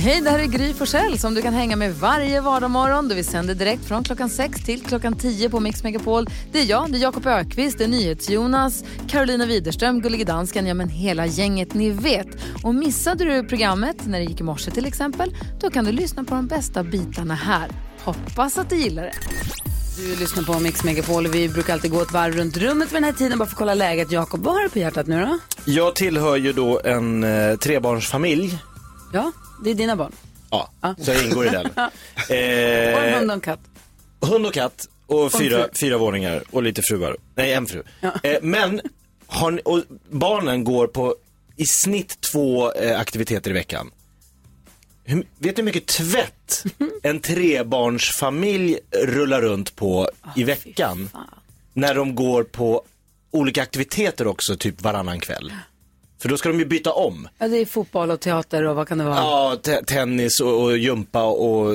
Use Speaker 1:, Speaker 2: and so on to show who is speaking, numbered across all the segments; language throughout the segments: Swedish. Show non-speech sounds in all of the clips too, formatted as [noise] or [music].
Speaker 1: Hej, det här är Gry Forssell som du kan hänga med varje vardagsmorgon. Vi sänder direkt från klockan 6 till klockan 10 på Mix Megapol. Det är jag, det är Jakob Ökvist, det är NyhetsJonas, Carolina Widerström, Gullige Dansken, ja men hela gänget ni vet. Och missade du programmet när det gick i morse till exempel, då kan du lyssna på de bästa bitarna här. Hoppas att du gillar det. Du lyssnar på Mix Megapol och vi brukar alltid gå ett varv runt rummet vid den här tiden bara för att kolla läget. Jakob, vad har du på hjärtat nu då?
Speaker 2: Jag tillhör ju då en eh, trebarnsfamilj.
Speaker 1: Ja, det är dina barn.
Speaker 2: Ja, så jag ingår i den. [laughs]
Speaker 1: Och en
Speaker 2: Eh,
Speaker 1: hund och en katt.
Speaker 2: hund och katt och
Speaker 1: en
Speaker 2: fyra, fyra våningar och lite fruar. Nej, en fru. Eh, men ni, och barnen går på i snitt två eh, aktiviteter i veckan. Hur, vet du hur mycket tvätt [laughs] en trebarnsfamilj rullar runt på i veckan? När de går på olika aktiviteter också, typ varannan kväll. För då ska de ju byta om.
Speaker 1: Ja, det är fotboll och teater och vad kan det vara?
Speaker 2: Ja, te- tennis och, och gympa och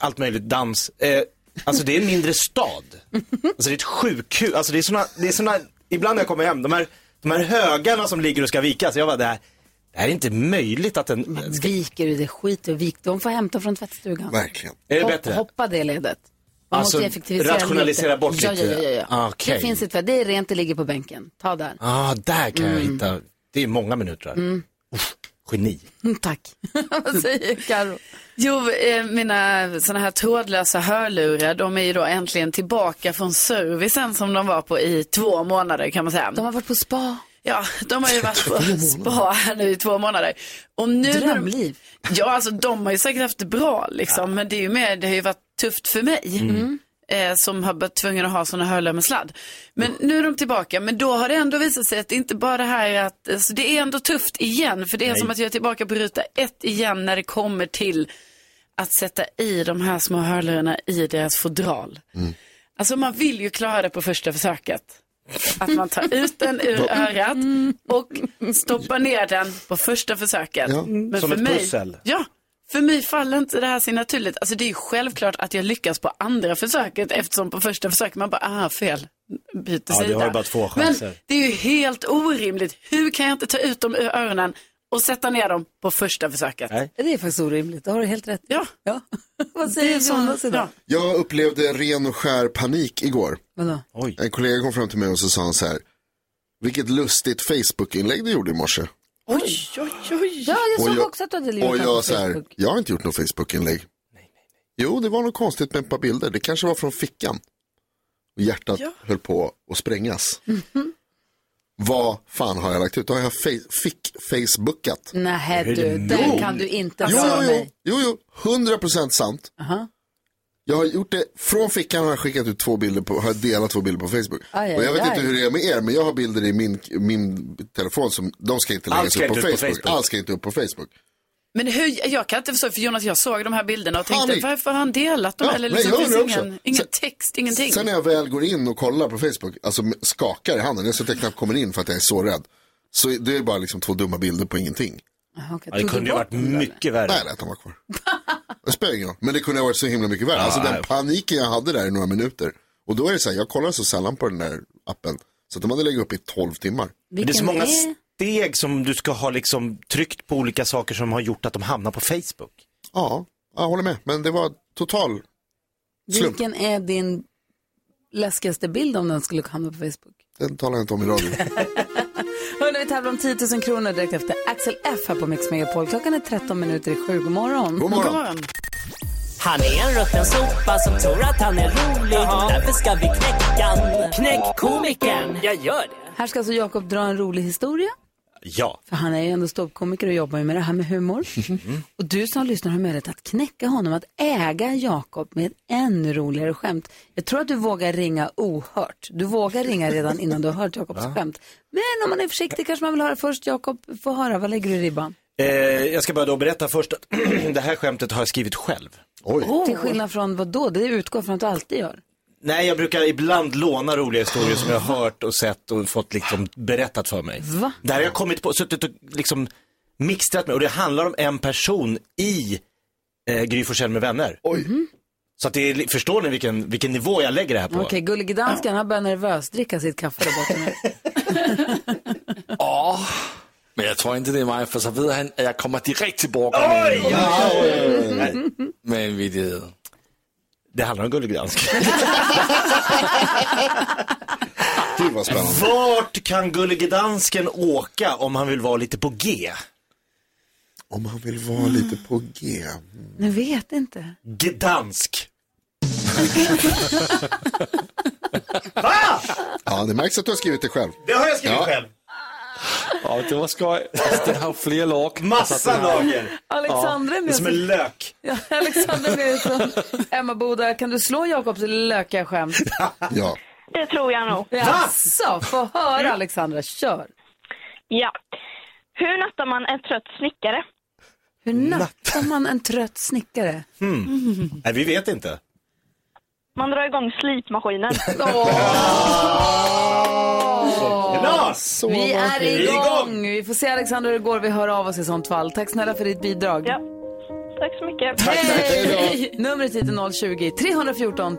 Speaker 2: allt möjligt, dans. Eh, alltså det är en mindre stad. [laughs] Alltså det är ett sjukhus, alltså det är såna, det är såna, ibland när jag kommer hem, de här, de här högarna som ligger och ska vikas, jag bara, det här, det här är inte möjligt att en, ska,
Speaker 1: Viker du det, skit och vik. De får hämta från tvättstugan.
Speaker 3: Verkligen.
Speaker 2: är det bättre?
Speaker 1: Hoppa det ledet. Man
Speaker 2: Alltså,
Speaker 1: måste effektivisera
Speaker 2: rationalisera
Speaker 1: lite.
Speaker 2: bort
Speaker 1: ja,
Speaker 2: lite.
Speaker 1: Ja, ja, ja.
Speaker 2: Ah, okej.
Speaker 1: Det finns ett. Det är rent, det ligger på bänken. Ta där.
Speaker 2: ah, där kan jag hitta, det är många minuter. Mm. geni.
Speaker 1: Tack. [laughs] vad säger Karo?
Speaker 4: Jo, eh, mina sådana här trådlösa hörlurar, de är ju då äntligen tillbaka från servicen som de var på i två månader kan man säga.
Speaker 1: De har varit på spa.
Speaker 4: Ja, de har ju varit på [laughs] spa här nu i två månader. Och nu när de,
Speaker 1: Drömliv.
Speaker 4: ja, alltså de har ju säkert haft det bra liksom, men det är ju mer, det har ju varit tufft för mig. Eh, som har varit tvungen att ha sådana hörlurar med sladd. Men nu är de tillbaka, men då har det ändå visat sig att det inte bara det här är att, alltså, det är ändå tufft igen, för det är som att jag är tillbaka på ruta ett igen när det kommer till att sätta i de här små hörlurarna i deras fodral. Alltså man vill ju klara det på första försöket. Att man tar ut den ur örat och stoppar ner den på första försöket.
Speaker 3: Ja.
Speaker 4: Men
Speaker 2: Som
Speaker 4: för
Speaker 2: ett
Speaker 4: mig,
Speaker 2: pussel.
Speaker 4: Ja, för mig faller inte det här sig naturligt. Alltså det är ju självklart att jag lyckas på andra försöket eftersom på första försöket man bara, ah fel, byter
Speaker 2: Ja,
Speaker 4: sida.
Speaker 2: du har ju bara två chanser.
Speaker 4: Men det är ju helt orimligt. Hur kan jag inte ta ut dem ur öronen och sätta ner dem på första försöket?
Speaker 2: Nej.
Speaker 1: Det är faktiskt orimligt. Det har du helt rätt.
Speaker 4: Ja.
Speaker 1: ja. [laughs] vad
Speaker 4: Det
Speaker 1: säger Jonas idag?
Speaker 4: ja.
Speaker 3: Jag upplevde ren och skär panik igår.
Speaker 1: Vadå?
Speaker 2: Oj.
Speaker 3: En kollega kom fram till mig och så sa han så här. Vilket lustigt Facebook-inlägg du gjorde i morse.
Speaker 4: Oj, oj, oj.
Speaker 1: Ja, jag
Speaker 3: Och
Speaker 1: såg
Speaker 3: jag-
Speaker 1: också att du hade gjort
Speaker 3: Och jag så här, jag har inte gjort något Facebook-inlägg. Jo, det var något konstigt med ett par bilder. Det kanske var från fickan. Och hjärtat
Speaker 4: Ja.
Speaker 3: höll på att sprängas. Vad fan har jag lagt ut? Då har jag fa- fick Facebookat.
Speaker 1: Nej du,
Speaker 2: det
Speaker 1: den kan du inte
Speaker 3: Jo,
Speaker 1: dra
Speaker 3: jo, jo, jo, jo, 100% sant.
Speaker 1: Aha.
Speaker 3: Jag har gjort det, från fickan har jag skickat ut två bilder på, har jag delat två bilder på Facebook.
Speaker 1: Aj,
Speaker 3: och jag vet
Speaker 1: aj.
Speaker 3: inte hur det är med er, men jag har bilder i min, min telefon som, de ska inte läggas
Speaker 2: ska
Speaker 3: upp på. Facebook. Allt ska inte upp på Facebook.
Speaker 4: Men hur, jag kan inte förstå, för Jonas, jag såg de här bilderna och tänkte,
Speaker 3: Panik.
Speaker 4: varför har han delat dem?
Speaker 3: Ja,
Speaker 4: Eller liksom, finns ingen, ingen
Speaker 3: Sen-
Speaker 4: text, ingenting.
Speaker 3: Sen när jag väl går in och kollar på Facebook, alltså skakar i handen, jag så knappt kommer in för att jag är så rädd. Så det är bara liksom två dumma bilder på ingenting.
Speaker 1: Aha.
Speaker 2: Ja, det kunde ju varit mycket värre.
Speaker 3: Nej, lät vara kvar. Det spelar ingen roll, men det kunde ha varit så himla mycket värre. Alltså den paniken jag hade där i några minuter. Och då är det så här, jag kollar så sällan på den där appen. Så att de hade legat upp i 12 timmar.
Speaker 2: Men det är så
Speaker 1: Vilken
Speaker 2: många
Speaker 1: är-
Speaker 2: steg som du ska ha liksom tryckt på olika saker som har gjort att de hamnar på Facebook.
Speaker 3: Ja, jag håller med. Men det var total slump.
Speaker 1: Vilken är din läskigaste bild om den skulle hamna på Facebook?
Speaker 3: Den talar jag inte om i radio. [laughs]
Speaker 1: Hörrni, vi tävlar om 10 000 kronor direkt efter Axel F här på Mix Megapol. Klockan är 13 minuter i sju. God morgon.
Speaker 3: God morgon.
Speaker 5: Han är en rutten sopa som tror att han är rolig. Därför ska vi knäcka han. Knäck komikern. Jag gör det.
Speaker 1: Här ska alltså Jakob dra en rolig historia.
Speaker 2: Ja.
Speaker 1: För han är ju ändå ståuppkomiker och jobbar ju med det här med humor. Och du som lyssnar har möjlighet att knäcka honom, att äga Jakob med ett ännu roligare skämt. Jag tror att du vågar ringa ohört. Du vågar ringa redan innan du har hört Jakobs [laughs] skämt. Men om man är försiktig kanske man vill höra först. Jakob, få höra, vad lägger du i ribban?
Speaker 2: Eh, jag ska bara då berätta först att [clears throat] det här skämtet har jag skrivit själv.
Speaker 3: Oj.
Speaker 1: Till skillnad från vad då? Det utgår från att du alltid gör.
Speaker 2: Nej, jag brukar ibland låna roliga historier som jag har hört och sett och fått liksom berättat för mig.
Speaker 1: Va?
Speaker 2: Där har jag kommit på, suttit och liksom mixtrat med och det handlar om en person i eh, Gry Forssell med vänner.
Speaker 3: Oj.
Speaker 2: Så att det är, förstår ni vilken, vilken nivå jag lägger det här på?
Speaker 1: Okej, gullige dansken, han börjar nervöst dricka sitt kaffe där borta nu. [laughs]
Speaker 6: Åh, men jag tror inte det är mig, för så vet han att jag kommer direkt tillbaka
Speaker 2: Oj,
Speaker 6: med,
Speaker 2: ja, Nej,
Speaker 6: med en vittighet.
Speaker 2: Det handlar om Gullig Dansk. [laughs]
Speaker 3: Gud vad spännande.
Speaker 2: Vart kan Gullige Dansken åka om han vill vara lite på G?
Speaker 3: Om han vill vara lite på G.
Speaker 1: Jag vet inte.
Speaker 2: Gdansk. [laughs]
Speaker 3: Ja, det märks att du har skrivit det själv.
Speaker 2: Det har jag skrivit
Speaker 3: Ja.
Speaker 2: själv.
Speaker 6: Ja, det var skoj. Alltså, den har flera lag.
Speaker 2: Massa lager.
Speaker 1: Alexandra är
Speaker 2: Det är
Speaker 1: med,
Speaker 2: som en lök.
Speaker 1: ja, Alexandra är med från Emma Boda. Kan du slå Jakobs lökiga skämt?
Speaker 3: Ja.
Speaker 7: Det tror jag nog.
Speaker 1: Jaså, få höra Alexandra, kör.
Speaker 7: Ja. Hur nattar man en trött snickare?
Speaker 1: Hur nattar man en trött snickare?
Speaker 2: Nej, vi vet inte.
Speaker 7: Man drar igång slipmaskinen. [laughs]
Speaker 2: Knas!
Speaker 1: Vi är
Speaker 2: Vi är
Speaker 1: igång! Vi får se Alexandra hur det går. Vi hör av oss i sånt fall. Tack snälla för ditt bidrag.
Speaker 7: Ja. Tack så mycket.
Speaker 1: Hej! [laughs] Numret hit är 020 314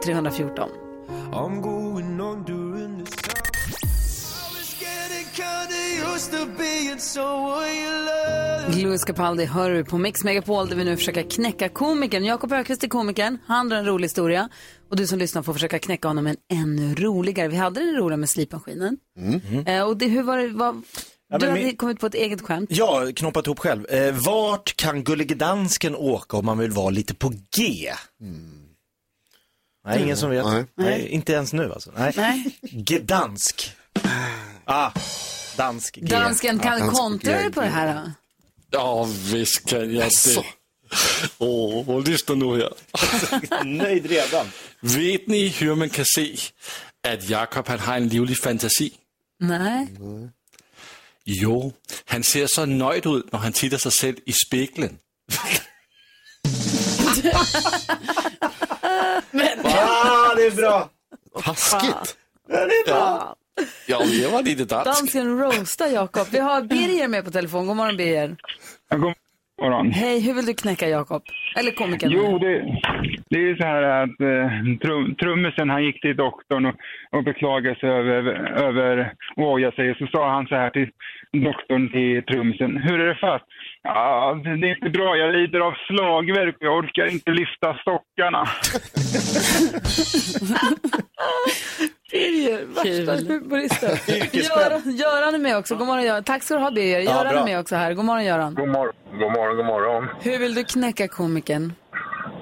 Speaker 1: Louis Capaldi hör du på Mix Megapol där vi nu försöker knäcka komikern. Jakob Öqvist är komikern, han drar en rolig historia. Och du som lyssnar får försöka knäcka honom en ännu roligare. Vi hade den roliga med slipmaskinen. Eh, och det, hur var det, vad,
Speaker 2: Mm. Ja,
Speaker 1: du hade
Speaker 2: min-
Speaker 1: kommit på ett eget skämt.
Speaker 2: Ja, knoppat ihop själv. Eh, vart kan Gullige Dansken åka om man vill vara lite på G? Nej, ingen som vet.
Speaker 3: Nej.
Speaker 2: Nej. inte ens nu alltså. Nej.
Speaker 4: Nej.
Speaker 2: Gdansk. Ah, dansk G.
Speaker 1: Dansken, kan
Speaker 3: dansk
Speaker 1: kontra dig på det här då?
Speaker 6: Ja, visst kan jag det. Åh, lyssna nu här. [laughs]
Speaker 2: Nöjd redan.
Speaker 6: Vet ni hur man kan se att Jakob han har en livlig fantasi?
Speaker 1: Nej.
Speaker 6: Jo, han ser så nöjd ut när han tittar sig själv i spegeln. [laughs]
Speaker 2: Ah, det är bra.
Speaker 3: Taskigt.
Speaker 6: Ja, det var lite dansk.
Speaker 1: Dansken roastar Jakob. Vi har Birger med på telefon. God morgon Birger.
Speaker 8: God morgon.
Speaker 1: Hej, hur vill du knäcka Jakob? Eller komikern?
Speaker 8: Jo, det, det är ju så här att eh, trum, trummisen han gick till doktorn och, och beklagade sig över, över och ojade sig. Så sa han så här till doktorn, till trummisen. Hur är det fast? Ja, det är inte bra. Jag lider av slagverk och jag orkar inte lyfta stockarna. [laughs]
Speaker 1: Birger, värsta humoristen. [laughs] Göran, Göran är med också. God morgon Göran. Tack ska du ha Birger.
Speaker 2: Ja,
Speaker 1: Göran
Speaker 2: bra.
Speaker 1: är med också här. God morgon Göran.
Speaker 8: God morgon, god morgon, god morgon.
Speaker 1: Hur vill du knäcka komikern?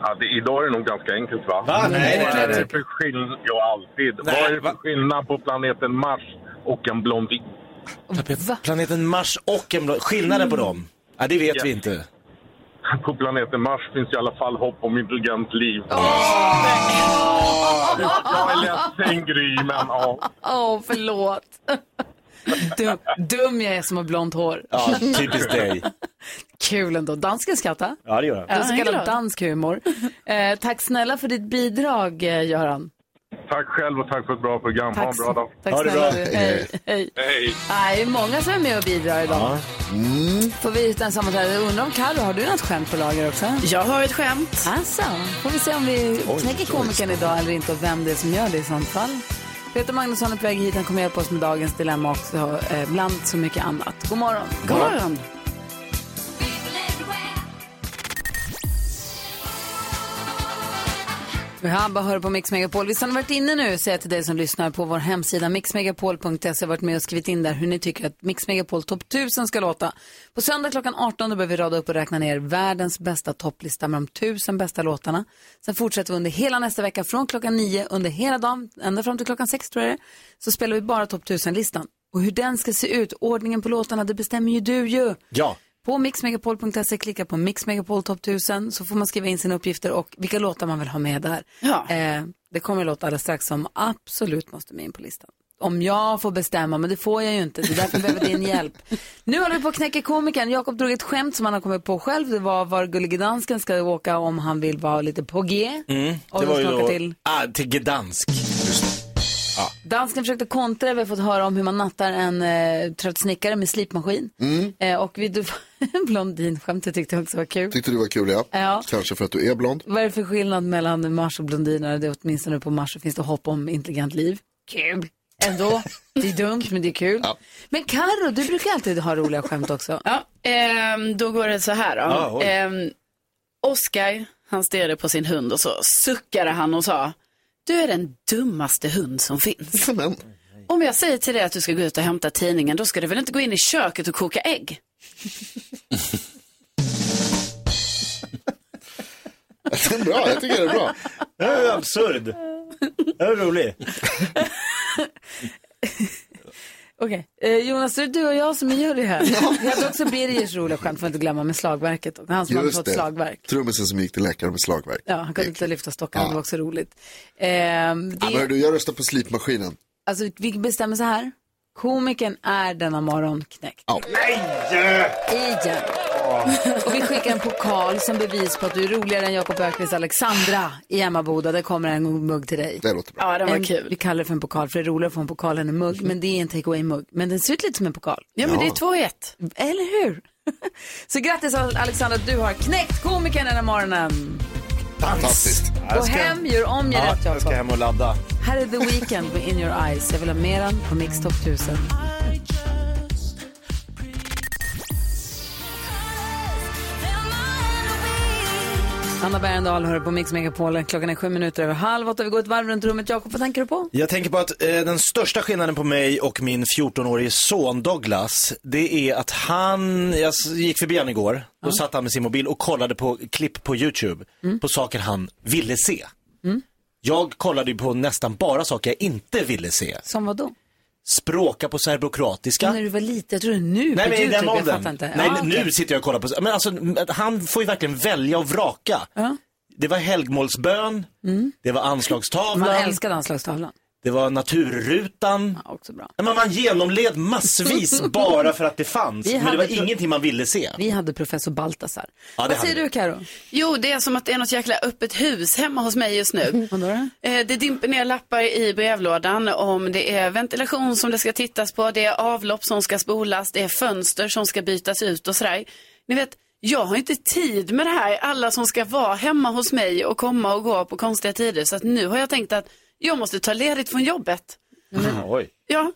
Speaker 8: Ja, det, idag är det nog ganska enkelt va?
Speaker 2: Va? Nej,
Speaker 8: Vad
Speaker 2: det
Speaker 8: är det för skillnad? Ja, alltid.
Speaker 2: Nej,
Speaker 8: Vad är det för
Speaker 2: va?
Speaker 8: skillnad på planeten Mars och en blondin?
Speaker 1: Va?
Speaker 2: Planeten Mars och en blå... Skillnaden på dem? Ja, det vet
Speaker 8: Ja.
Speaker 2: vi inte. [laughs]
Speaker 8: På planeten Mars finns i alla fall hopp om intelligent liv. Jag är ledsen Gry, men ja.
Speaker 1: Åh, förlåt. Dum, dum jag är som har blont hår.
Speaker 2: Ja, typiskt dig.
Speaker 1: Kul ändå. Dansken skrattar.
Speaker 2: Ja, det gör han.
Speaker 1: Så kallad dansk humor. Eh, tack snälla för ditt bidrag, eh, Göran.
Speaker 8: Tack själv och tack för ett bra program. Ha en
Speaker 1: Tack,
Speaker 8: bra dag.
Speaker 1: tack
Speaker 2: Ha det
Speaker 1: snälla
Speaker 2: bra.
Speaker 1: du. Hej. Hej. Det är många som är med och bidrar idag. Får vi utan sammanträde. Undrar om Carro, har du något skämt på lager också?
Speaker 4: Jag har ett skämt.
Speaker 1: Alltså, får vi se om vi knäcker komikern idag eller inte och vem det är som gör det i sånt fall. Peter Magnusson är på väg hit. Han kommer hjälpa oss med dagens dilemma också, eh, bland så mycket annat. God morgon.
Speaker 4: God morgon.
Speaker 1: Vi med ABBA hör på Mix Megapol. Visst har ni varit inne nu, säger jag till dig som lyssnar, på vår hemsida mixmegapol.se varit med och skrivit in där hur ni tycker att Mix Megapol topp 1000 ska låta. På söndag klockan 18 då börjar vi rada upp och räkna ner världens bästa topplista med de 1000 bästa låtarna. Sen fortsätter vi under hela nästa vecka från klockan 9 under hela dagen, ända fram till klockan 6 tror jag det är, så spelar vi bara topp 1000-listan. Och hur den ska se ut, ordningen på låtarna, det bestämmer ju du ju.
Speaker 2: Ja.
Speaker 1: På mixmegapol.se, klicka på Mix Megapol Top 1000 så får man skriva in sina uppgifter och vilka låtar man vill ha med där.
Speaker 4: Ja.
Speaker 1: Eh, det kommer en låt alldeles strax som absolut måste med in på listan. om jag får bestämma, men det får jag ju inte. Det är därför jag behöver din [laughs] hjälp. Nu håller vi på att knäcka komikern. Jakob drog ett skämt som han har kommit på själv. Det var var Gullige Dansken ska åka om han vill vara lite på G.
Speaker 2: Mm,
Speaker 1: Och
Speaker 2: det
Speaker 1: då
Speaker 2: var ju då,
Speaker 1: till-
Speaker 2: ah, till Gdansk. Ja.
Speaker 1: Dansken försökte kontra, vi har fått höra om hur man nattar en eh, trött snickare med slipmaskin.
Speaker 3: Mm.
Speaker 1: Eh, och vi, du, [laughs] blondinskämtet tyckte jag också var kul.
Speaker 3: Tyckte du var kul ja.
Speaker 1: Ja.
Speaker 3: Kanske för att du är blond.
Speaker 1: Vad är det för skillnad mellan Mars och blondiner? Det är åtminstone på Mars så finns det hopp om intelligent liv. Kul. Ändå. Det är dumt men det är kul. Men Karo, du brukar alltid ha roliga skämt också.
Speaker 4: Ja, ehm, då går det så här då.
Speaker 1: Ah,
Speaker 4: ehm, Oscar, han stirrade på sin hund och så suckade han och sa, du är den dummaste hund som finns. [laughs] Om jag säger till dig att du ska gå ut och hämta tidningen, då ska du väl inte gå in i köket och koka ägg? [laughs]
Speaker 3: Det är bra, jag tycker det är bra.
Speaker 2: Det är absurd. Det är rolig. [laughs]
Speaker 1: Okej, eh, Jonas, det är du och jag som gör det här. Vi hade också Birgers roliga skämt, får inte glömma, med slagverket. Och han som hade fått
Speaker 3: det.
Speaker 1: slagverk.
Speaker 3: Trummisen som gick till läkaren med slagverk.
Speaker 1: Ja, han kunde inte lyfta stockarna,
Speaker 3: Ja.
Speaker 1: det var också roligt. Eh,
Speaker 3: Ja,
Speaker 1: det,
Speaker 3: men hör du, jag röstar på slipmaskinen.
Speaker 1: alltså, vi bestämmer så här. Komikern är denna morgon knäckt.
Speaker 3: Ja.
Speaker 1: Igen. [laughs] Och vi skickar en pokal som bevis på att du är roligare än Jakob Öqvists Alexandra i Emmaboda. Det kommer en mugg till dig.
Speaker 3: Det låter bra.
Speaker 4: Ja, den var
Speaker 1: en,
Speaker 4: kul.
Speaker 1: Vi kallar det för en pokal för det är roligare att få en pokal än en mugg. Men det är en take away-mugg. Men den ser ut lite som en pokal.
Speaker 4: Ja, men det är 2-1.
Speaker 1: Eller hur? [laughs] Så grattis Alexandra, du har knäckt komikern den här morgonen.
Speaker 3: Fantastiskt.
Speaker 1: Gå hem, gör om, gör
Speaker 2: ja,
Speaker 1: rätt
Speaker 2: Jag ska
Speaker 1: Jakob.
Speaker 2: hem och ladda.
Speaker 1: Här är The Weeknd med In Your Eyes. Jag vill ha mer än på Mix Top 1000. Anna Bergendahl hör på Mix Megapol. Klockan är sju minuter över halv åtta. Vi går ett varv runt rummet. Jakob, vad tänker du på?
Speaker 2: Jag tänker på att eh, den största skillnaden på mig och min 14-årige son Douglas, det är att han, jag gick förbi han igår, då satt han med sin mobil och kollade på klipp på YouTube på saker han ville se.
Speaker 1: Mm.
Speaker 2: Jag kollade ju på nästan bara saker jag inte ville se.
Speaker 1: Som vad då?
Speaker 2: Språka på serbokroatiska.
Speaker 1: När du var liten, jag tror det nu
Speaker 2: Nej men i den
Speaker 1: jag fattar inte.
Speaker 2: Nej,
Speaker 1: Ja,
Speaker 2: nu
Speaker 1: okej.
Speaker 2: sitter jag och kollar på, men alltså han får ju verkligen välja och vraka.
Speaker 1: Ja.
Speaker 2: Det var helgmålsbön,
Speaker 1: Mm.
Speaker 2: det var anslagstavlan,
Speaker 1: Man älskade anslagstavlan.
Speaker 2: Det var naturrutan.
Speaker 1: Ja, också bra.
Speaker 2: Men man genomled massvis [laughs] bara för att det fanns.
Speaker 1: Vi
Speaker 2: men det
Speaker 1: hade
Speaker 2: var
Speaker 1: pro-
Speaker 2: ingenting man ville se.
Speaker 1: Vi hade professor Baltasar.
Speaker 2: Ja, det
Speaker 1: vad
Speaker 2: hade
Speaker 1: säger du Karo?
Speaker 4: Jo, det är som att det är något jäkla öppet hus hemma hos mig just nu. [laughs]
Speaker 1: Då?
Speaker 4: Eh, Det dimper ner lappar i brevlådan om det är ventilation som det ska tittas på, det är avlopp som ska spolas, det är fönster som ska bytas ut och sådär. Ni vet, jag har inte tid med det här, alla som ska vara hemma hos mig och komma och gå på konstiga tider. Så att nu har jag tänkt att jag måste ta ledigt från jobbet.
Speaker 2: Oj.
Speaker 4: Ja,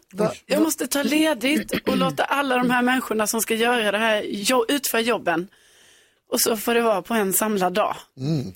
Speaker 4: jag måste ta ledigt och låta alla de här människorna som ska göra det här jo- utföra jobben. Och så får det vara på en samlad dag.
Speaker 3: Mm.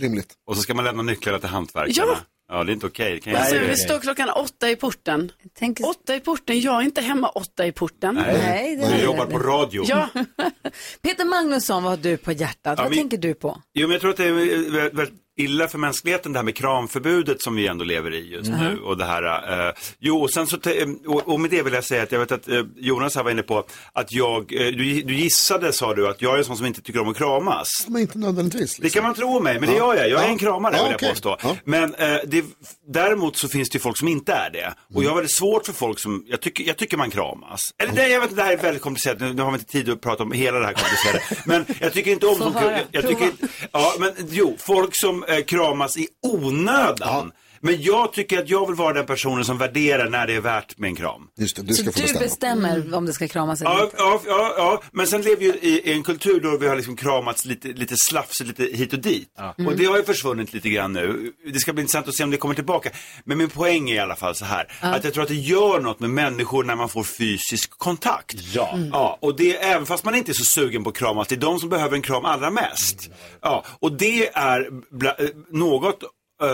Speaker 3: Rimligt.
Speaker 9: Och så ska man lämna nycklarna till hantverkarna.
Speaker 4: Ja.
Speaker 9: Ja, det är inte okej. Det kan jag
Speaker 4: Alltså, vi står klockan åtta i porten.
Speaker 1: Tänk...
Speaker 4: Åtta i porten, jag är inte hemma åtta i porten.
Speaker 1: Nej, det
Speaker 9: Du
Speaker 1: är
Speaker 9: jobbar
Speaker 1: det.
Speaker 9: på radio.
Speaker 4: Ja, [laughs]
Speaker 1: Peter Magnusson, vad har du på hjärtat?
Speaker 9: Ja,
Speaker 1: vad
Speaker 9: vi-
Speaker 1: tänker du på?
Speaker 9: Jo, men jag tror att det är illa för mänskligheten det här med kramförbudet som vi ändå lever i just nu. Och det här, eh, jo, och, sen så, te- och, och med det vill jag säga att jag vet att eh, Jonas här var inne på att jag, eh, du, du gissade sa du att jag är en sån som inte tycker om att kramas.
Speaker 3: Men inte nödvändigtvis.
Speaker 9: Det kan man tro om mig, men det gör jag. Jag är en kramare
Speaker 3: Ja,
Speaker 9: vill jag påstå.
Speaker 3: Ja.
Speaker 9: Men eh, det, däremot så finns det ju folk som inte är det. Och jag har väldigt svårt för folk som, jag tycker, jag tycker man kramas. Eller nej, jag vet det här är väldigt komplicerat. Nu, nu har vi inte tid att prata om hela det här komplicerade. [laughs] men jag tycker inte om som, jag, jag tycker, Ja, men jo, folk som eh, Eh, kramas i onödan. Men jag tycker att jag vill vara den personen som värderar när det är värt med en kram.
Speaker 3: Just det, du
Speaker 1: Så
Speaker 3: ska få
Speaker 1: du
Speaker 3: bestämma.
Speaker 1: bestämmer om det ska kramas eller
Speaker 9: Ja,
Speaker 1: inte?
Speaker 9: ja, ja, ja, men sen lever vi ju i, i en kultur då vi har liksom kramats lite, lite slafsigt, lite hit och dit. Och det har ju försvunnit lite grann nu. Det ska bli intressant att se om det kommer tillbaka. Men min poäng är i alla fall så här, att jag tror att det gör något med människor när man får fysisk kontakt.
Speaker 2: Ja.
Speaker 9: Ja, och det är, även fast man inte är så sugen på att kramas, det är de som behöver en kram allra mest. Ja, och det är bla, eh, något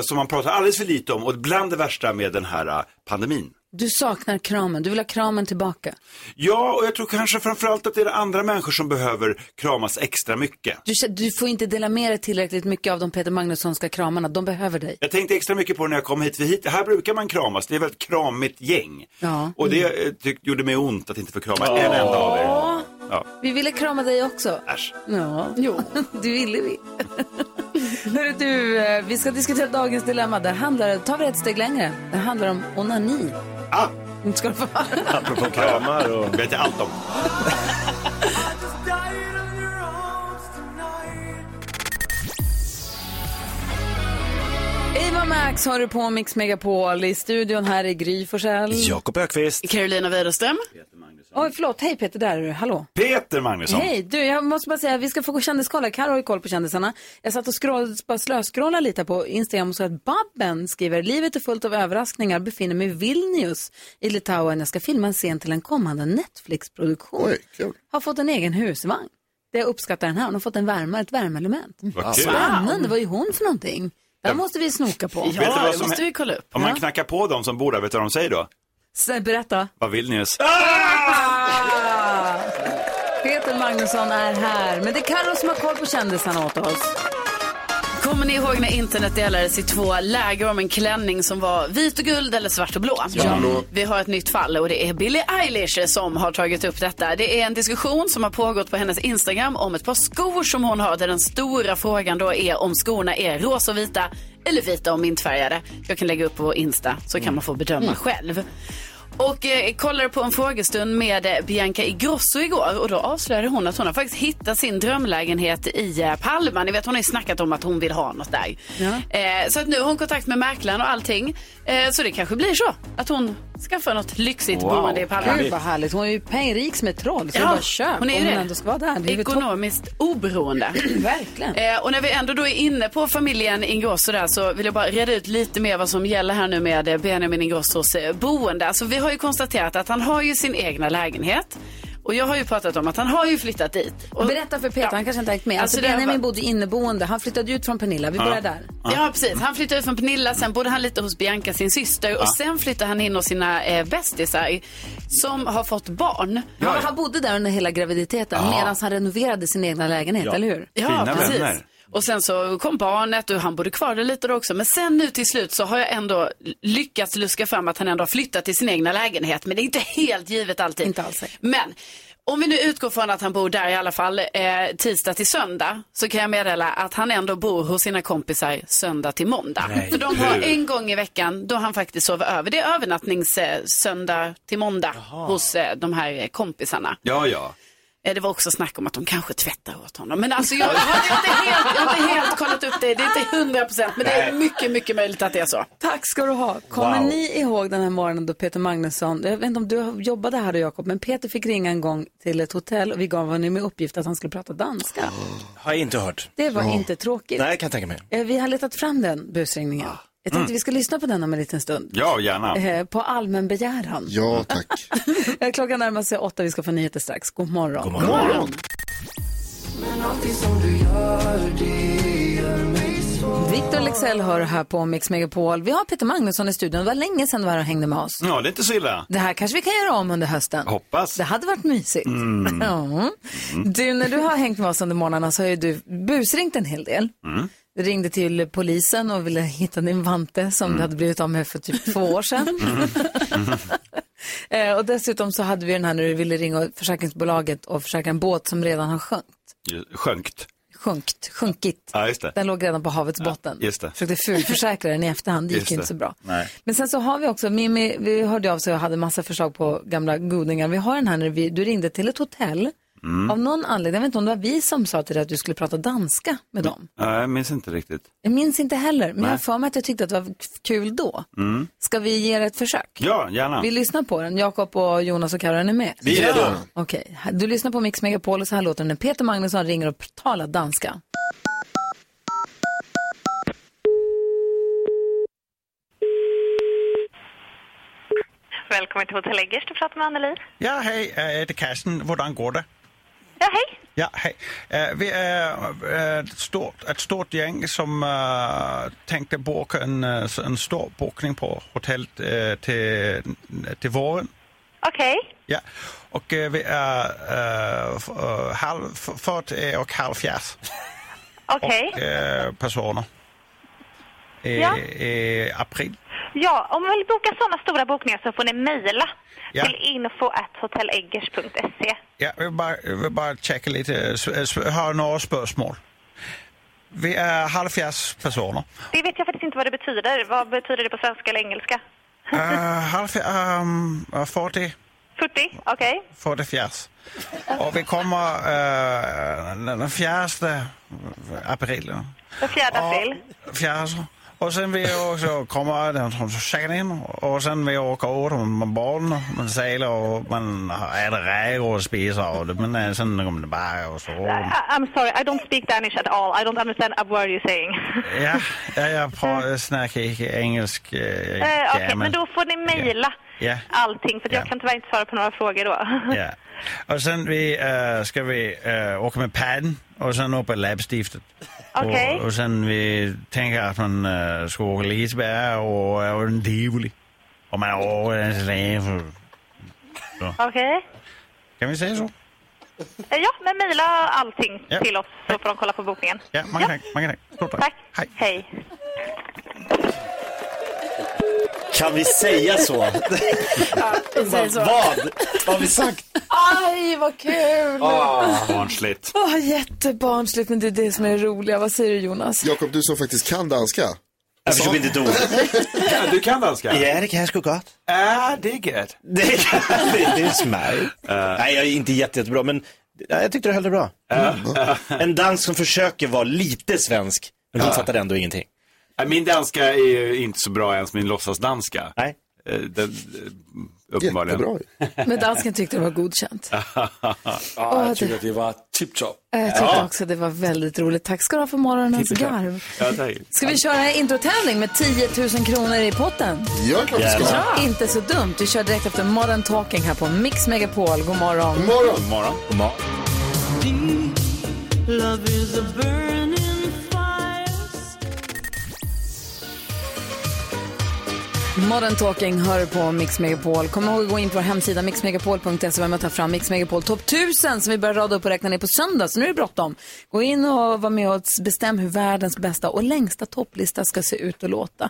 Speaker 9: som man pratar alldeles för lite om och bland det värsta med den här eh, pandemin.
Speaker 1: Du saknar kramen, du vill ha kramen tillbaka.
Speaker 9: Ja, och jag tror kanske framförallt att det är andra människor som behöver kramas extra mycket.
Speaker 1: Du, du får inte dela med dig tillräckligt mycket av de Peter Magnussonska kramarna, de behöver dig.
Speaker 9: Jag tänkte extra mycket på det när jag kom hit, för hit, här brukar man kramas, det är ett väldigt kramigt gäng.
Speaker 1: Ja.
Speaker 9: Och det eh, tyck, gjorde mig ont att inte få krama en enda av er. Ja.
Speaker 1: Vi ville krama dig också.
Speaker 9: Äsch.
Speaker 1: Ja, jo. [laughs] det ville vi. [laughs] Hörru du, eh, vi ska diskutera dagens dilemma. Där handlar tar vi ett steg längre. Det handlar om onani.
Speaker 9: Ah!
Speaker 1: Ska du få
Speaker 2: Apropå kramar och...
Speaker 9: vet jag allt om. [laughs]
Speaker 1: Ava Max har du på Mix Megapol. I studion här är Gry Forssell.
Speaker 2: Jakob Ökvist.
Speaker 4: Carolina Widerström.
Speaker 1: Oj, förlåt. Hej Peter, där är du. Hallå.
Speaker 9: Peter Magnusson.
Speaker 1: Hej, du, jag måste bara säga, vi ska få gå kändiskolla. Carro har ju koll på kändisarna. Jag satt och scroll, bara slöskrollade lite på Instagram och så att Babben skriver, livet är fullt av överraskningar, befinner mig i Vilnius i Litauen. Jag ska filma en scen till en kommande Netflix-produktion.
Speaker 3: Oj, kul.
Speaker 1: Har fått en egen husvagn. Det jag uppskattar den här, hon har fått en värme, ett värmeelement.
Speaker 9: Vad kul.
Speaker 1: Spännande, vad är hon för någonting? Det måste vi snoka på.
Speaker 9: Vet du vad
Speaker 4: det måste vi kolla upp.
Speaker 9: Om man knackar på dem som bor där, vet du vad de säger då?
Speaker 1: Så, berätta.
Speaker 9: Vad vill ni oss?
Speaker 1: Ah! Peter Magnusson är här, men det är Carro som har koll på kändisarna åt oss.
Speaker 4: Kommer ni ihåg när internet delades i två läger om en klänning som var vit och guld eller svart och blå?
Speaker 3: Ja.
Speaker 4: Vi har ett nytt fall och det är Billie Eilish som har tagit upp detta. Det är en diskussion som har pågått på hennes Instagram om ett par skor som hon har där den stora frågan då är om skorna är rosa och vita eller vita och mintfärgade. Jag kan lägga upp på vår Insta så kan man få bedöma själv. Och eh, kollade på en frågestund med eh, Bianca Ingrosso igår och då avslöjade hon att hon har faktiskt hittat sin drömlägenhet i eh, Palma. Ni vet hon har ju snackat om att hon vill ha något där. Eh, så att nu har hon kontakt med mäklaren och allting. Eh, så det kanske blir så att hon skaffar något lyxigt
Speaker 2: Wow.
Speaker 4: boende i Palma.
Speaker 1: Gud vad härligt, hon är ju pengarik som ett troll. Så
Speaker 4: Ja,
Speaker 1: bara köp
Speaker 4: hon är ju
Speaker 1: om
Speaker 4: det.
Speaker 1: hon ändå ska vara där.
Speaker 4: Ekonomiskt oberoende. [clears throat]
Speaker 1: Verkligen.
Speaker 4: Eh, och när vi ändå då är inne på familjen Ingrosso där så vill jag bara reda ut lite mer vad som gäller här nu med Benjamin Ingrossos eh, boende. Alltså vi har ju konstaterat att han har ju sin egna lägenhet. Och jag har ju pratat om att han har ju flyttat dit. Och,
Speaker 1: Berätta för Peter, han kanske inte har hängt med. Alltså,
Speaker 4: Alltså,
Speaker 1: Benjamin
Speaker 4: varit-
Speaker 1: bodde inneboende, han flyttade ut från Pernilla. Vi börjar där.
Speaker 4: Ja, precis. Han flyttade ut från Pernilla, sen bodde han lite hos Bianca, sin syster. Och sen flyttade han in hos sina eh, bästisar som har fått barn.
Speaker 1: Han, han bodde där under hela graviditeten medan han renoverade sin egna lägenhet, eller hur?
Speaker 4: Ja,
Speaker 9: Fina
Speaker 4: precis.
Speaker 9: vänner.
Speaker 4: Och sen så kom barnet och han bodde kvar där lite då också. Men sen nu till slut så har jag ändå lyckats luska fram att han ändå har flyttat till sin egna lägenhet. Men det är inte helt givet alltid.
Speaker 1: Inte alls.
Speaker 4: Men om vi nu utgår från att han bor där i alla fall eh, tisdag till söndag så kan jag meddela att han ändå bor hos sina kompisar söndag till måndag. För de har en gång i veckan då han faktiskt sover över. Det är övernattnings eh, söndag till måndag hos eh, de här eh, kompisarna.
Speaker 9: Ja, ja.
Speaker 4: Eh, Det var också snack om att de kanske tvättar åt honom. Men alltså jag, jag, har, inte helt, jag har inte helt kollat upp det. Det är inte hundra procent. Men det är mycket, mycket möjligt att det är så.
Speaker 1: Tack ska du ha. Kommer
Speaker 2: Wow.
Speaker 1: ni ihåg den här morgonen då Peter Magnusson, jag vet inte om du jobbade här då Jakob, men Peter fick ringa en gång till ett hotell och vi gav honom med uppgift att han skulle prata danska.
Speaker 2: Har jag inte hört.
Speaker 1: Det var inte tråkigt.
Speaker 2: Nej, kan jag tänka mig.
Speaker 1: Eh, Vi har letat fram den busringningen. Jag tänkte vi ska lyssna på den om en liten stund.
Speaker 9: Ja, gärna.
Speaker 1: Eh, På allmän begäran.
Speaker 3: Ja, tack. [laughs]
Speaker 1: Klockan närmar sig åtta, vi ska få nyheter strax. God morgon.
Speaker 2: God morgon.
Speaker 1: Victor Lexell hör här på Mix Megapol. Vi har Peter Magnusson i studion. Det var länge sedan du var här och hängde med oss.
Speaker 9: Ja, det är inte så illa.
Speaker 1: Det här kanske vi kan göra om under hösten.
Speaker 9: Hoppas.
Speaker 1: Det hade varit mysigt.
Speaker 9: Mm. [laughs]
Speaker 1: Ja. Du, när du har hängt med oss under morgnarna så har ju du busringt en hel del.
Speaker 9: Mm.
Speaker 1: Ringde till polisen och ville hitta din vante som
Speaker 9: Mm.
Speaker 1: du hade blivit av med för typ två år sedan. [laughs] [laughs] Eh, och dessutom så hade vi den här när du ville ringa försäkringsbolaget och försäkra en båt som redan har sjönkt.
Speaker 9: Sjönkt.
Speaker 1: Sjunkit, sjunkit.
Speaker 9: Ja.
Speaker 1: Den låg redan på havets botten.
Speaker 9: just det.
Speaker 1: Försökte fulförsäkra den i efterhand, det gick inte så bra.
Speaker 9: Nej.
Speaker 1: Men sen så har vi också, Mimmi, vi hörde av sig och hade massa förslag på gamla godingar. Vi har den här när vi, du ringde till ett hotell.
Speaker 9: Mm.
Speaker 1: Av någon anledning, jag vet inte om det var vi som sa till dig att du skulle prata danska med dem.
Speaker 9: Ja, jag minns inte riktigt.
Speaker 1: Jag minns inte heller, men jag har
Speaker 9: Nej.
Speaker 1: för mig att jag tyckte att det var kul då.
Speaker 9: Mm.
Speaker 1: Ska vi ge det ett försök?
Speaker 9: Ja, gärna.
Speaker 1: Vi lyssnar på den. Jakob och Jonas och Karin är med.
Speaker 9: Vi är redo.
Speaker 1: Okej, du lyssnar på Mix Megapol och så här låter den när Peter Magnusson ringer och talar danska.
Speaker 7: Välkommen till Hotell Eggers, du pratar med Anneli.
Speaker 10: Ja, hej, øh, det er Carsten. Hvordan går det?
Speaker 7: Ja, hej.
Speaker 10: Ja, hej. Øh, Vi er øh, et stort, et stort gäng som øh, tänkte boka en, øh, en stor bokning på hotellet øh, til, til våren.
Speaker 7: Okej.
Speaker 10: Ja, och øh, vi är halv, f- 40 och halvfjerds
Speaker 7: Okej.
Speaker 10: och, øh, personer.
Speaker 7: Ja.
Speaker 10: I april.
Speaker 7: Ja, om man vill boka sådana stora bokningar så får ni mejla
Speaker 10: Ja.
Speaker 7: till info.hotelleggers.se.
Speaker 10: Ja, jag vill bara, jag vill bara checka lite. Jag har några spörsmål. Vi är halvfjerds personer.
Speaker 7: Det vet jag faktiskt inte vad det betyder. Vad betyder det på svenska eller engelska?
Speaker 10: Uh, halv, um, 40,
Speaker 7: 40, okej.
Speaker 10: 44. Och vi kommer uh, den fjärde april.
Speaker 7: Den 4 april.
Speaker 10: Fjärde. Och sen vill jag också komma den som checkar in och sen vill jag åka ut med barn, man seglar och man äter räkor och spiser och det, men eh, sen kommer det bara och så.
Speaker 7: I'm sorry, I don't speak Danish at all. I don't understand a word you're saying. [laughs]
Speaker 10: Ja, ja jag pratar, snackar inte engelsk. Uh,
Speaker 7: Eh, Okej, men då får ni mejla
Speaker 10: Ja.
Speaker 7: allting för jag
Speaker 10: Ja.
Speaker 7: kan tyvärr inte svara på några frågor då.
Speaker 10: Ja. Och sen vi, uh, ska vi uh, åka med padden och sen upp i läppstiftet.
Speaker 7: Okej.
Speaker 10: Och, och sen vi tänker att man uh, ska åka Liseberg och, och en tivoli. Och man åker för- Så.
Speaker 7: Okej.
Speaker 10: Kan vi säga så?
Speaker 7: Eh, Ja, men mejla allting
Speaker 10: Ja.
Speaker 7: till oss så får de kolla på bokningen.
Speaker 10: Ja, många tack. Många tack. Stort tack.
Speaker 7: Tack.
Speaker 10: Hej.
Speaker 7: Hej.
Speaker 2: Kan vi säga så?
Speaker 1: vi säger så.
Speaker 2: Vad? Vad har vi sagt?
Speaker 1: Aj, vad kul!
Speaker 9: Barnsligt.
Speaker 1: Åh, jättebarnsligt, men det är det som är roliga. Vad säger du Jonas?
Speaker 3: Jakob, du som faktiskt kan danska.
Speaker 2: Jag förstod inte ett ord.
Speaker 9: Ja, du kan danska?
Speaker 2: Ja, det kan jag sgu gott.
Speaker 9: Ja, det är gött.
Speaker 2: Det, kan, det, det är smärr. Nej, jag är inte jätte, jättebra, men ja, jag tyckte du höll det bra. En dans som försöker vara lite svensk, men hon
Speaker 9: Ja.
Speaker 2: fattade ändå ingenting.
Speaker 9: Min danska är inte så bra ens min låtsasdanska.
Speaker 2: Nej.
Speaker 9: Eh, Den, eh, uppenbarligen.
Speaker 3: Jättebra. [laughs]
Speaker 1: Men dansken tyckte det var godkänt. [laughs]
Speaker 6: Ja, jag tycker det var tipptopp.
Speaker 1: Jag tyckte också det var väldigt roligt. Tack ska du ha för morgonens garv.
Speaker 9: Ja, tack.
Speaker 1: Ska vi köra en introtävling med 10 000 kronor i potten?
Speaker 3: Ja, klart vi ska.
Speaker 1: Ja. Inte så dumt. Vi kör direkt efter Modern Talking här på Mix Megapol. God morgon.
Speaker 3: God morgon.
Speaker 2: God morgon. God morgon.
Speaker 1: Modern Talking hör på Mix Megapol. Kom ihåg att gå in på vår hemsida mixmegapol.se och ta fram Mix Megapol Topp 1000 som vi börjar rada upp och räkna ner på söndag. Så nu är det bråttom. Gå in och var med och bestäm hur världens bästa och längsta topplista ska se ut och låta.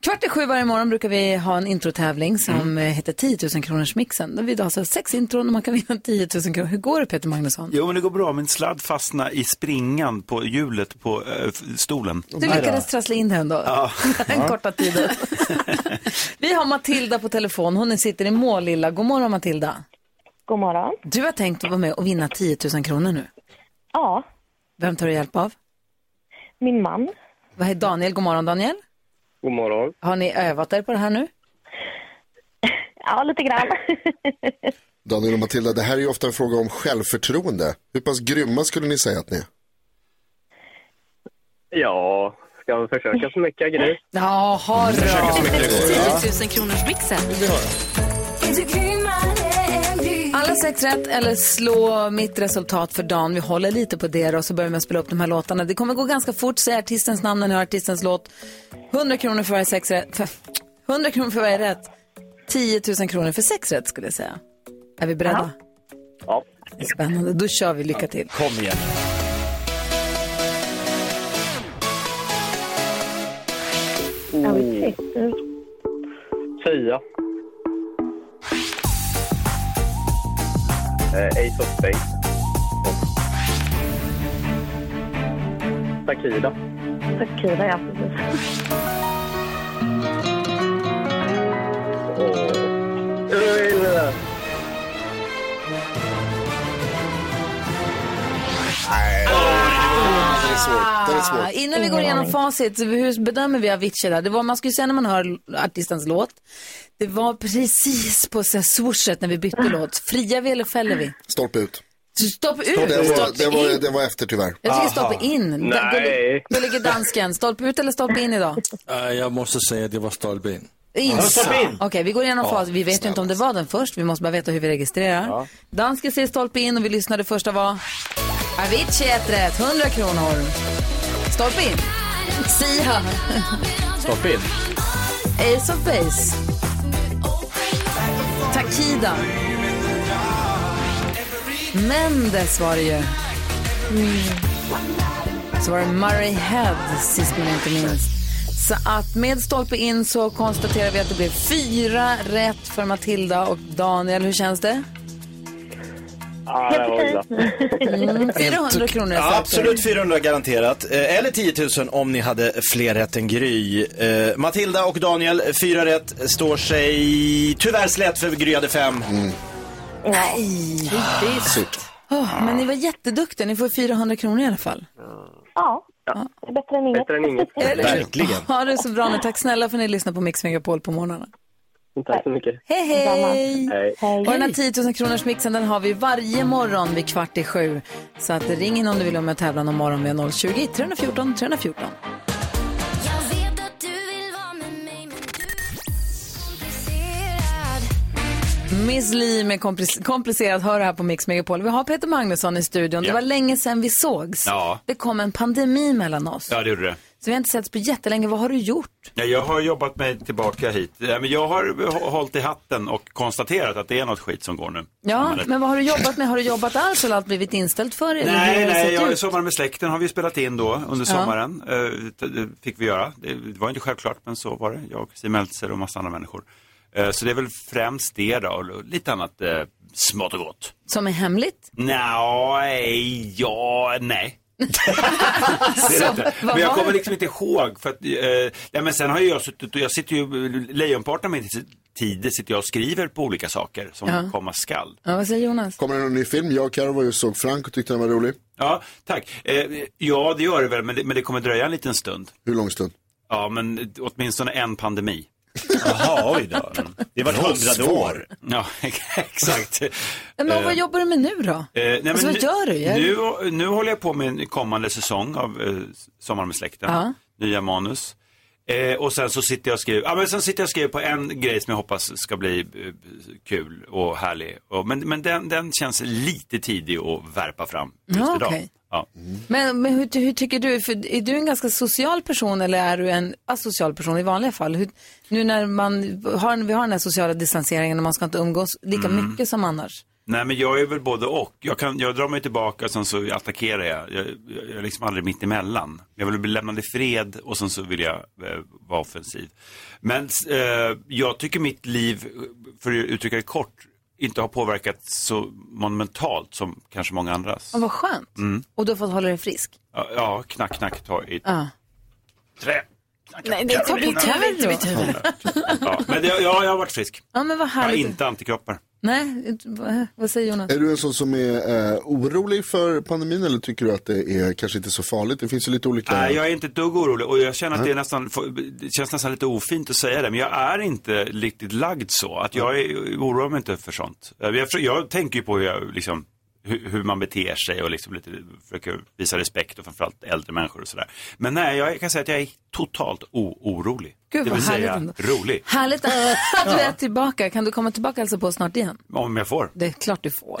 Speaker 1: Kvart i sju varje morgon brukar vi ha en introtävling som
Speaker 9: Mm.
Speaker 1: heter 10 000 kronors mixen. Där vi då har sex intron och man kan vinna 10 000 kronor. Hur går det Peter Magnusson?
Speaker 9: Jo, men det går bra. Min sladd fastnade i springan på hjulet på f- stolen.
Speaker 1: Du lyckades trassla in den då.
Speaker 9: Ja. [laughs]
Speaker 1: Den korta tiden. [laughs] [laughs] Vi har Matilda på telefon. Hon sitter i Målilla. God morgon Matilda.
Speaker 7: God morgon.
Speaker 1: Du har tänkt att vara med och vinna 10 000 kronor nu.
Speaker 7: Ja,
Speaker 1: Vem tar du hjälp av?
Speaker 7: min man.
Speaker 1: Vad är Daniel? God morgon Daniel.
Speaker 11: God morgon.
Speaker 1: Har ni övat er på det här nu? [laughs]
Speaker 7: Ja, lite grann. [laughs]
Speaker 3: Daniel och Matilda, det här är ju ofta en fråga om självförtroende. Hur pass grymma skulle ni säga att ni är?
Speaker 11: Ja, ska försöka så mycket grej?
Speaker 1: Jaha,
Speaker 11: går.
Speaker 1: 10 000 kronors mixen. Alla sex rätt eller slå mitt resultat för dagen. Vi håller lite på det och så börjar vi med att spela upp de här låtarna. Det kommer gå ganska fort. Säg artistens namn när ni hör artistens låt. 100 kronor för varje sex rätt. [laughs] För, 100 kronor för varje rätt. 10 000 kronor för sex rätt skulle jag säga. Är vi beredda?
Speaker 11: Ja.
Speaker 1: Spännande. Då kör vi. Lycka till.
Speaker 2: Kom igen.
Speaker 7: Ja, vi ser.
Speaker 11: Tia. Eh, Ace of Spades. Takida.
Speaker 7: Takida, ja. Precis.
Speaker 11: Åh.
Speaker 3: Är svår. Den är svår.
Speaker 1: Ah, innan vi går igenom facit, så hur bedömer vi Avicii där? Det var, man skulle säga när man hör artistens låt, det var precis på så här swooshet när vi bytte [laughs] låt. Friar vi eller fäller vi?
Speaker 3: Stolpe ut.
Speaker 1: Stopp ut!
Speaker 3: Det var, det var, det var efter tyvärr.
Speaker 1: Jag tycker stolpe in.
Speaker 11: Nej.
Speaker 1: Gullig- Gullige dansken, stolpe ut eller stolpe in idag?
Speaker 6: Uh, jag måste säga att det var stolpe in.
Speaker 1: In. Okej, vi går igenom
Speaker 6: Ja,
Speaker 1: facit. Vi vet ju inte om det var den först. Vi måste bara veta hur vi registrerar.
Speaker 6: Ja.
Speaker 1: Dansken säger stolpe in och vi lyssnade första var Avicii ett rätt, 100 kronor. Stolpe in. Sia.
Speaker 2: Stopp in.
Speaker 1: Ace of Base. Takida. Mendes var det ju. Så var det Murray Head, sist men inte minst. Så att med stolpe in så konstaterar vi att det blev fyra rätt för Matilda och Daniel. Hur känns det?
Speaker 11: Ja, det var glad.
Speaker 1: Mm, 400 kronor
Speaker 2: Ja, absolut 400 garanterat. Eh, Eller 10 000 om ni hade fler rätt än Gry. Eh, Matilda och Daniel, fyra rätt, står sig tyvärr slätt för Gry hade fem.
Speaker 1: Nej, typiskt. Åh, men ni var jätteduktiga, ni får 400 kronor i alla fall.
Speaker 7: Ja, det är bättre än inget.
Speaker 11: Bättre än inget.
Speaker 2: Verkligen.
Speaker 1: Ha det så bra nu. Tack snälla för att ni lyssnar på Mix Megapol på morgnarna.
Speaker 11: Tack så mycket.
Speaker 1: Hej, hej!
Speaker 11: Hej.
Speaker 1: Och den här 10 000 kronors mixen den har vi varje morgon vid kvart i sju. Så att ring in om du vill vara med och tävla någon morgon med 020 314 314. Miss Li med komplis- komplicerad hör här på Mix Megapol. Vi har Peter Magnusson i studion. Det
Speaker 9: Ja.
Speaker 1: var länge sedan vi sågs.
Speaker 9: Ja.
Speaker 1: Det kom en pandemi mellan oss.
Speaker 9: Ja, det gjorde det.
Speaker 1: Så vi har inte setts på jättelänge. Vad har du gjort?
Speaker 9: Ja, jag har jobbat mig tillbaka hit. Ja, jag har hå- hållit i hatten och konstaterat att det är något skit som går nu.
Speaker 1: Ja,
Speaker 9: Men det-
Speaker 1: men vad har du jobbat med? Har du jobbat alls eller allt blivit inställt för dig?
Speaker 9: Nej, nej, jag,
Speaker 1: ut?
Speaker 9: Sommar med släkten har vi spelat in då under
Speaker 1: Ja.
Speaker 9: sommaren. Eh, det- fick vi göra. Det, det var inte självklart, men så var det. Jag, Siw Meltzer och massa andra människor. Eh, så det är väl främst det då, och lite annat eh, smått och gott.
Speaker 1: Som är hemligt?
Speaker 9: Nej, ja, nej. [laughs] det är Men jag kommer liksom inte ihåg. För att, eh, ja, men sen har ju jag suttit och jag sitter ju, lejonparten av min tid sitter jag och skriver på olika saker som
Speaker 1: Ja.
Speaker 9: komma skall.
Speaker 1: Ja, vad säger Jonas?
Speaker 3: Kommer det någon ny film? Jag och Carro var ju såg Frank och tyckte den var rolig.
Speaker 9: Ja, tack. Eh, ja, det gör det väl, men det, men det kommer dröja en liten stund.
Speaker 3: Hur lång stund?
Speaker 9: Ja, men åtminstone en pandemi.
Speaker 2: Jaha, oj då. Det var hundrade år.
Speaker 9: Ja, [laughs] exakt.
Speaker 1: Men
Speaker 9: Eh,
Speaker 1: vad jobbar du med nu då?
Speaker 9: Eh, nej, men
Speaker 1: Alltså, vad
Speaker 9: nu-
Speaker 1: gör du?
Speaker 9: Nu, nu håller jag på med en kommande säsong av eh, Sommar med släkten.
Speaker 1: Ja.
Speaker 9: Nya manus. Eh, och sen så sitter jag och skriver, ja men sen sitter jag och skriver på en grej som jag hoppas ska bli eh, kul och härlig. Och, men men den, den känns lite tidig att värpa fram just
Speaker 1: Ja,
Speaker 9: idag.
Speaker 1: okej.
Speaker 9: Ja.
Speaker 1: Men, men hur, hur tycker du? För är du en ganska social person eller är du en asocial person i vanliga fall? Hur, nu när man har, vi har den här sociala distanseringen och man ska inte umgås lika
Speaker 9: Mm.
Speaker 1: mycket som annars.
Speaker 9: Nej men jag är väl både och. Jag, kan, jag drar mig tillbaka och sen så attackerar jag. Jag, jag, jag är liksom aldrig mitt emellan. Jag vill bli lämnad i fred och sen så vill jag eh, vara offensiv. Men eh, jag tycker mitt liv, för att uttrycka det kort, inte har påverkat så monumentalt som kanske många andras.
Speaker 1: Och vad skönt.
Speaker 9: Mm.
Speaker 1: Och du har fått hålla dig frisk.
Speaker 9: Ja, ja, knack, knack, ta i
Speaker 1: Ja.
Speaker 9: trä.
Speaker 1: Nej, det tar
Speaker 9: Carolina.
Speaker 1: Carro.
Speaker 9: Ja, men det, ja, jag har varit frisk.
Speaker 1: Ja, men vad
Speaker 9: Jag har inte antikroppar.
Speaker 1: Nej, vad- säger Jonas?
Speaker 3: Är du en sån som är eh, orolig för pandemin eller tycker du att det är kanske inte så farligt? Det finns ju lite olika...
Speaker 9: Nej, jag är inte ett dugg orolig och jag känner att det, är nästan, det känns nästan lite ofint att säga det, men jag är inte riktigt lagd så. Att jag är, oroar mig inte för sånt. Jag, försöker- jag tänker ju på hur, jag, liksom, hur, hur man beter sig och liksom lite, försöker visa respekt och framförallt äldre människor och sådär. Men nej, jag kan säga att jag är totalt orolig.
Speaker 1: Gud,
Speaker 9: det
Speaker 1: vad
Speaker 9: vill säga
Speaker 1: härligt
Speaker 9: rolig,
Speaker 1: Härligt [laughs] att du är tillbaka. Kan du komma tillbaka alltså på snart igen?
Speaker 9: om jag får.
Speaker 1: Det är klart du får.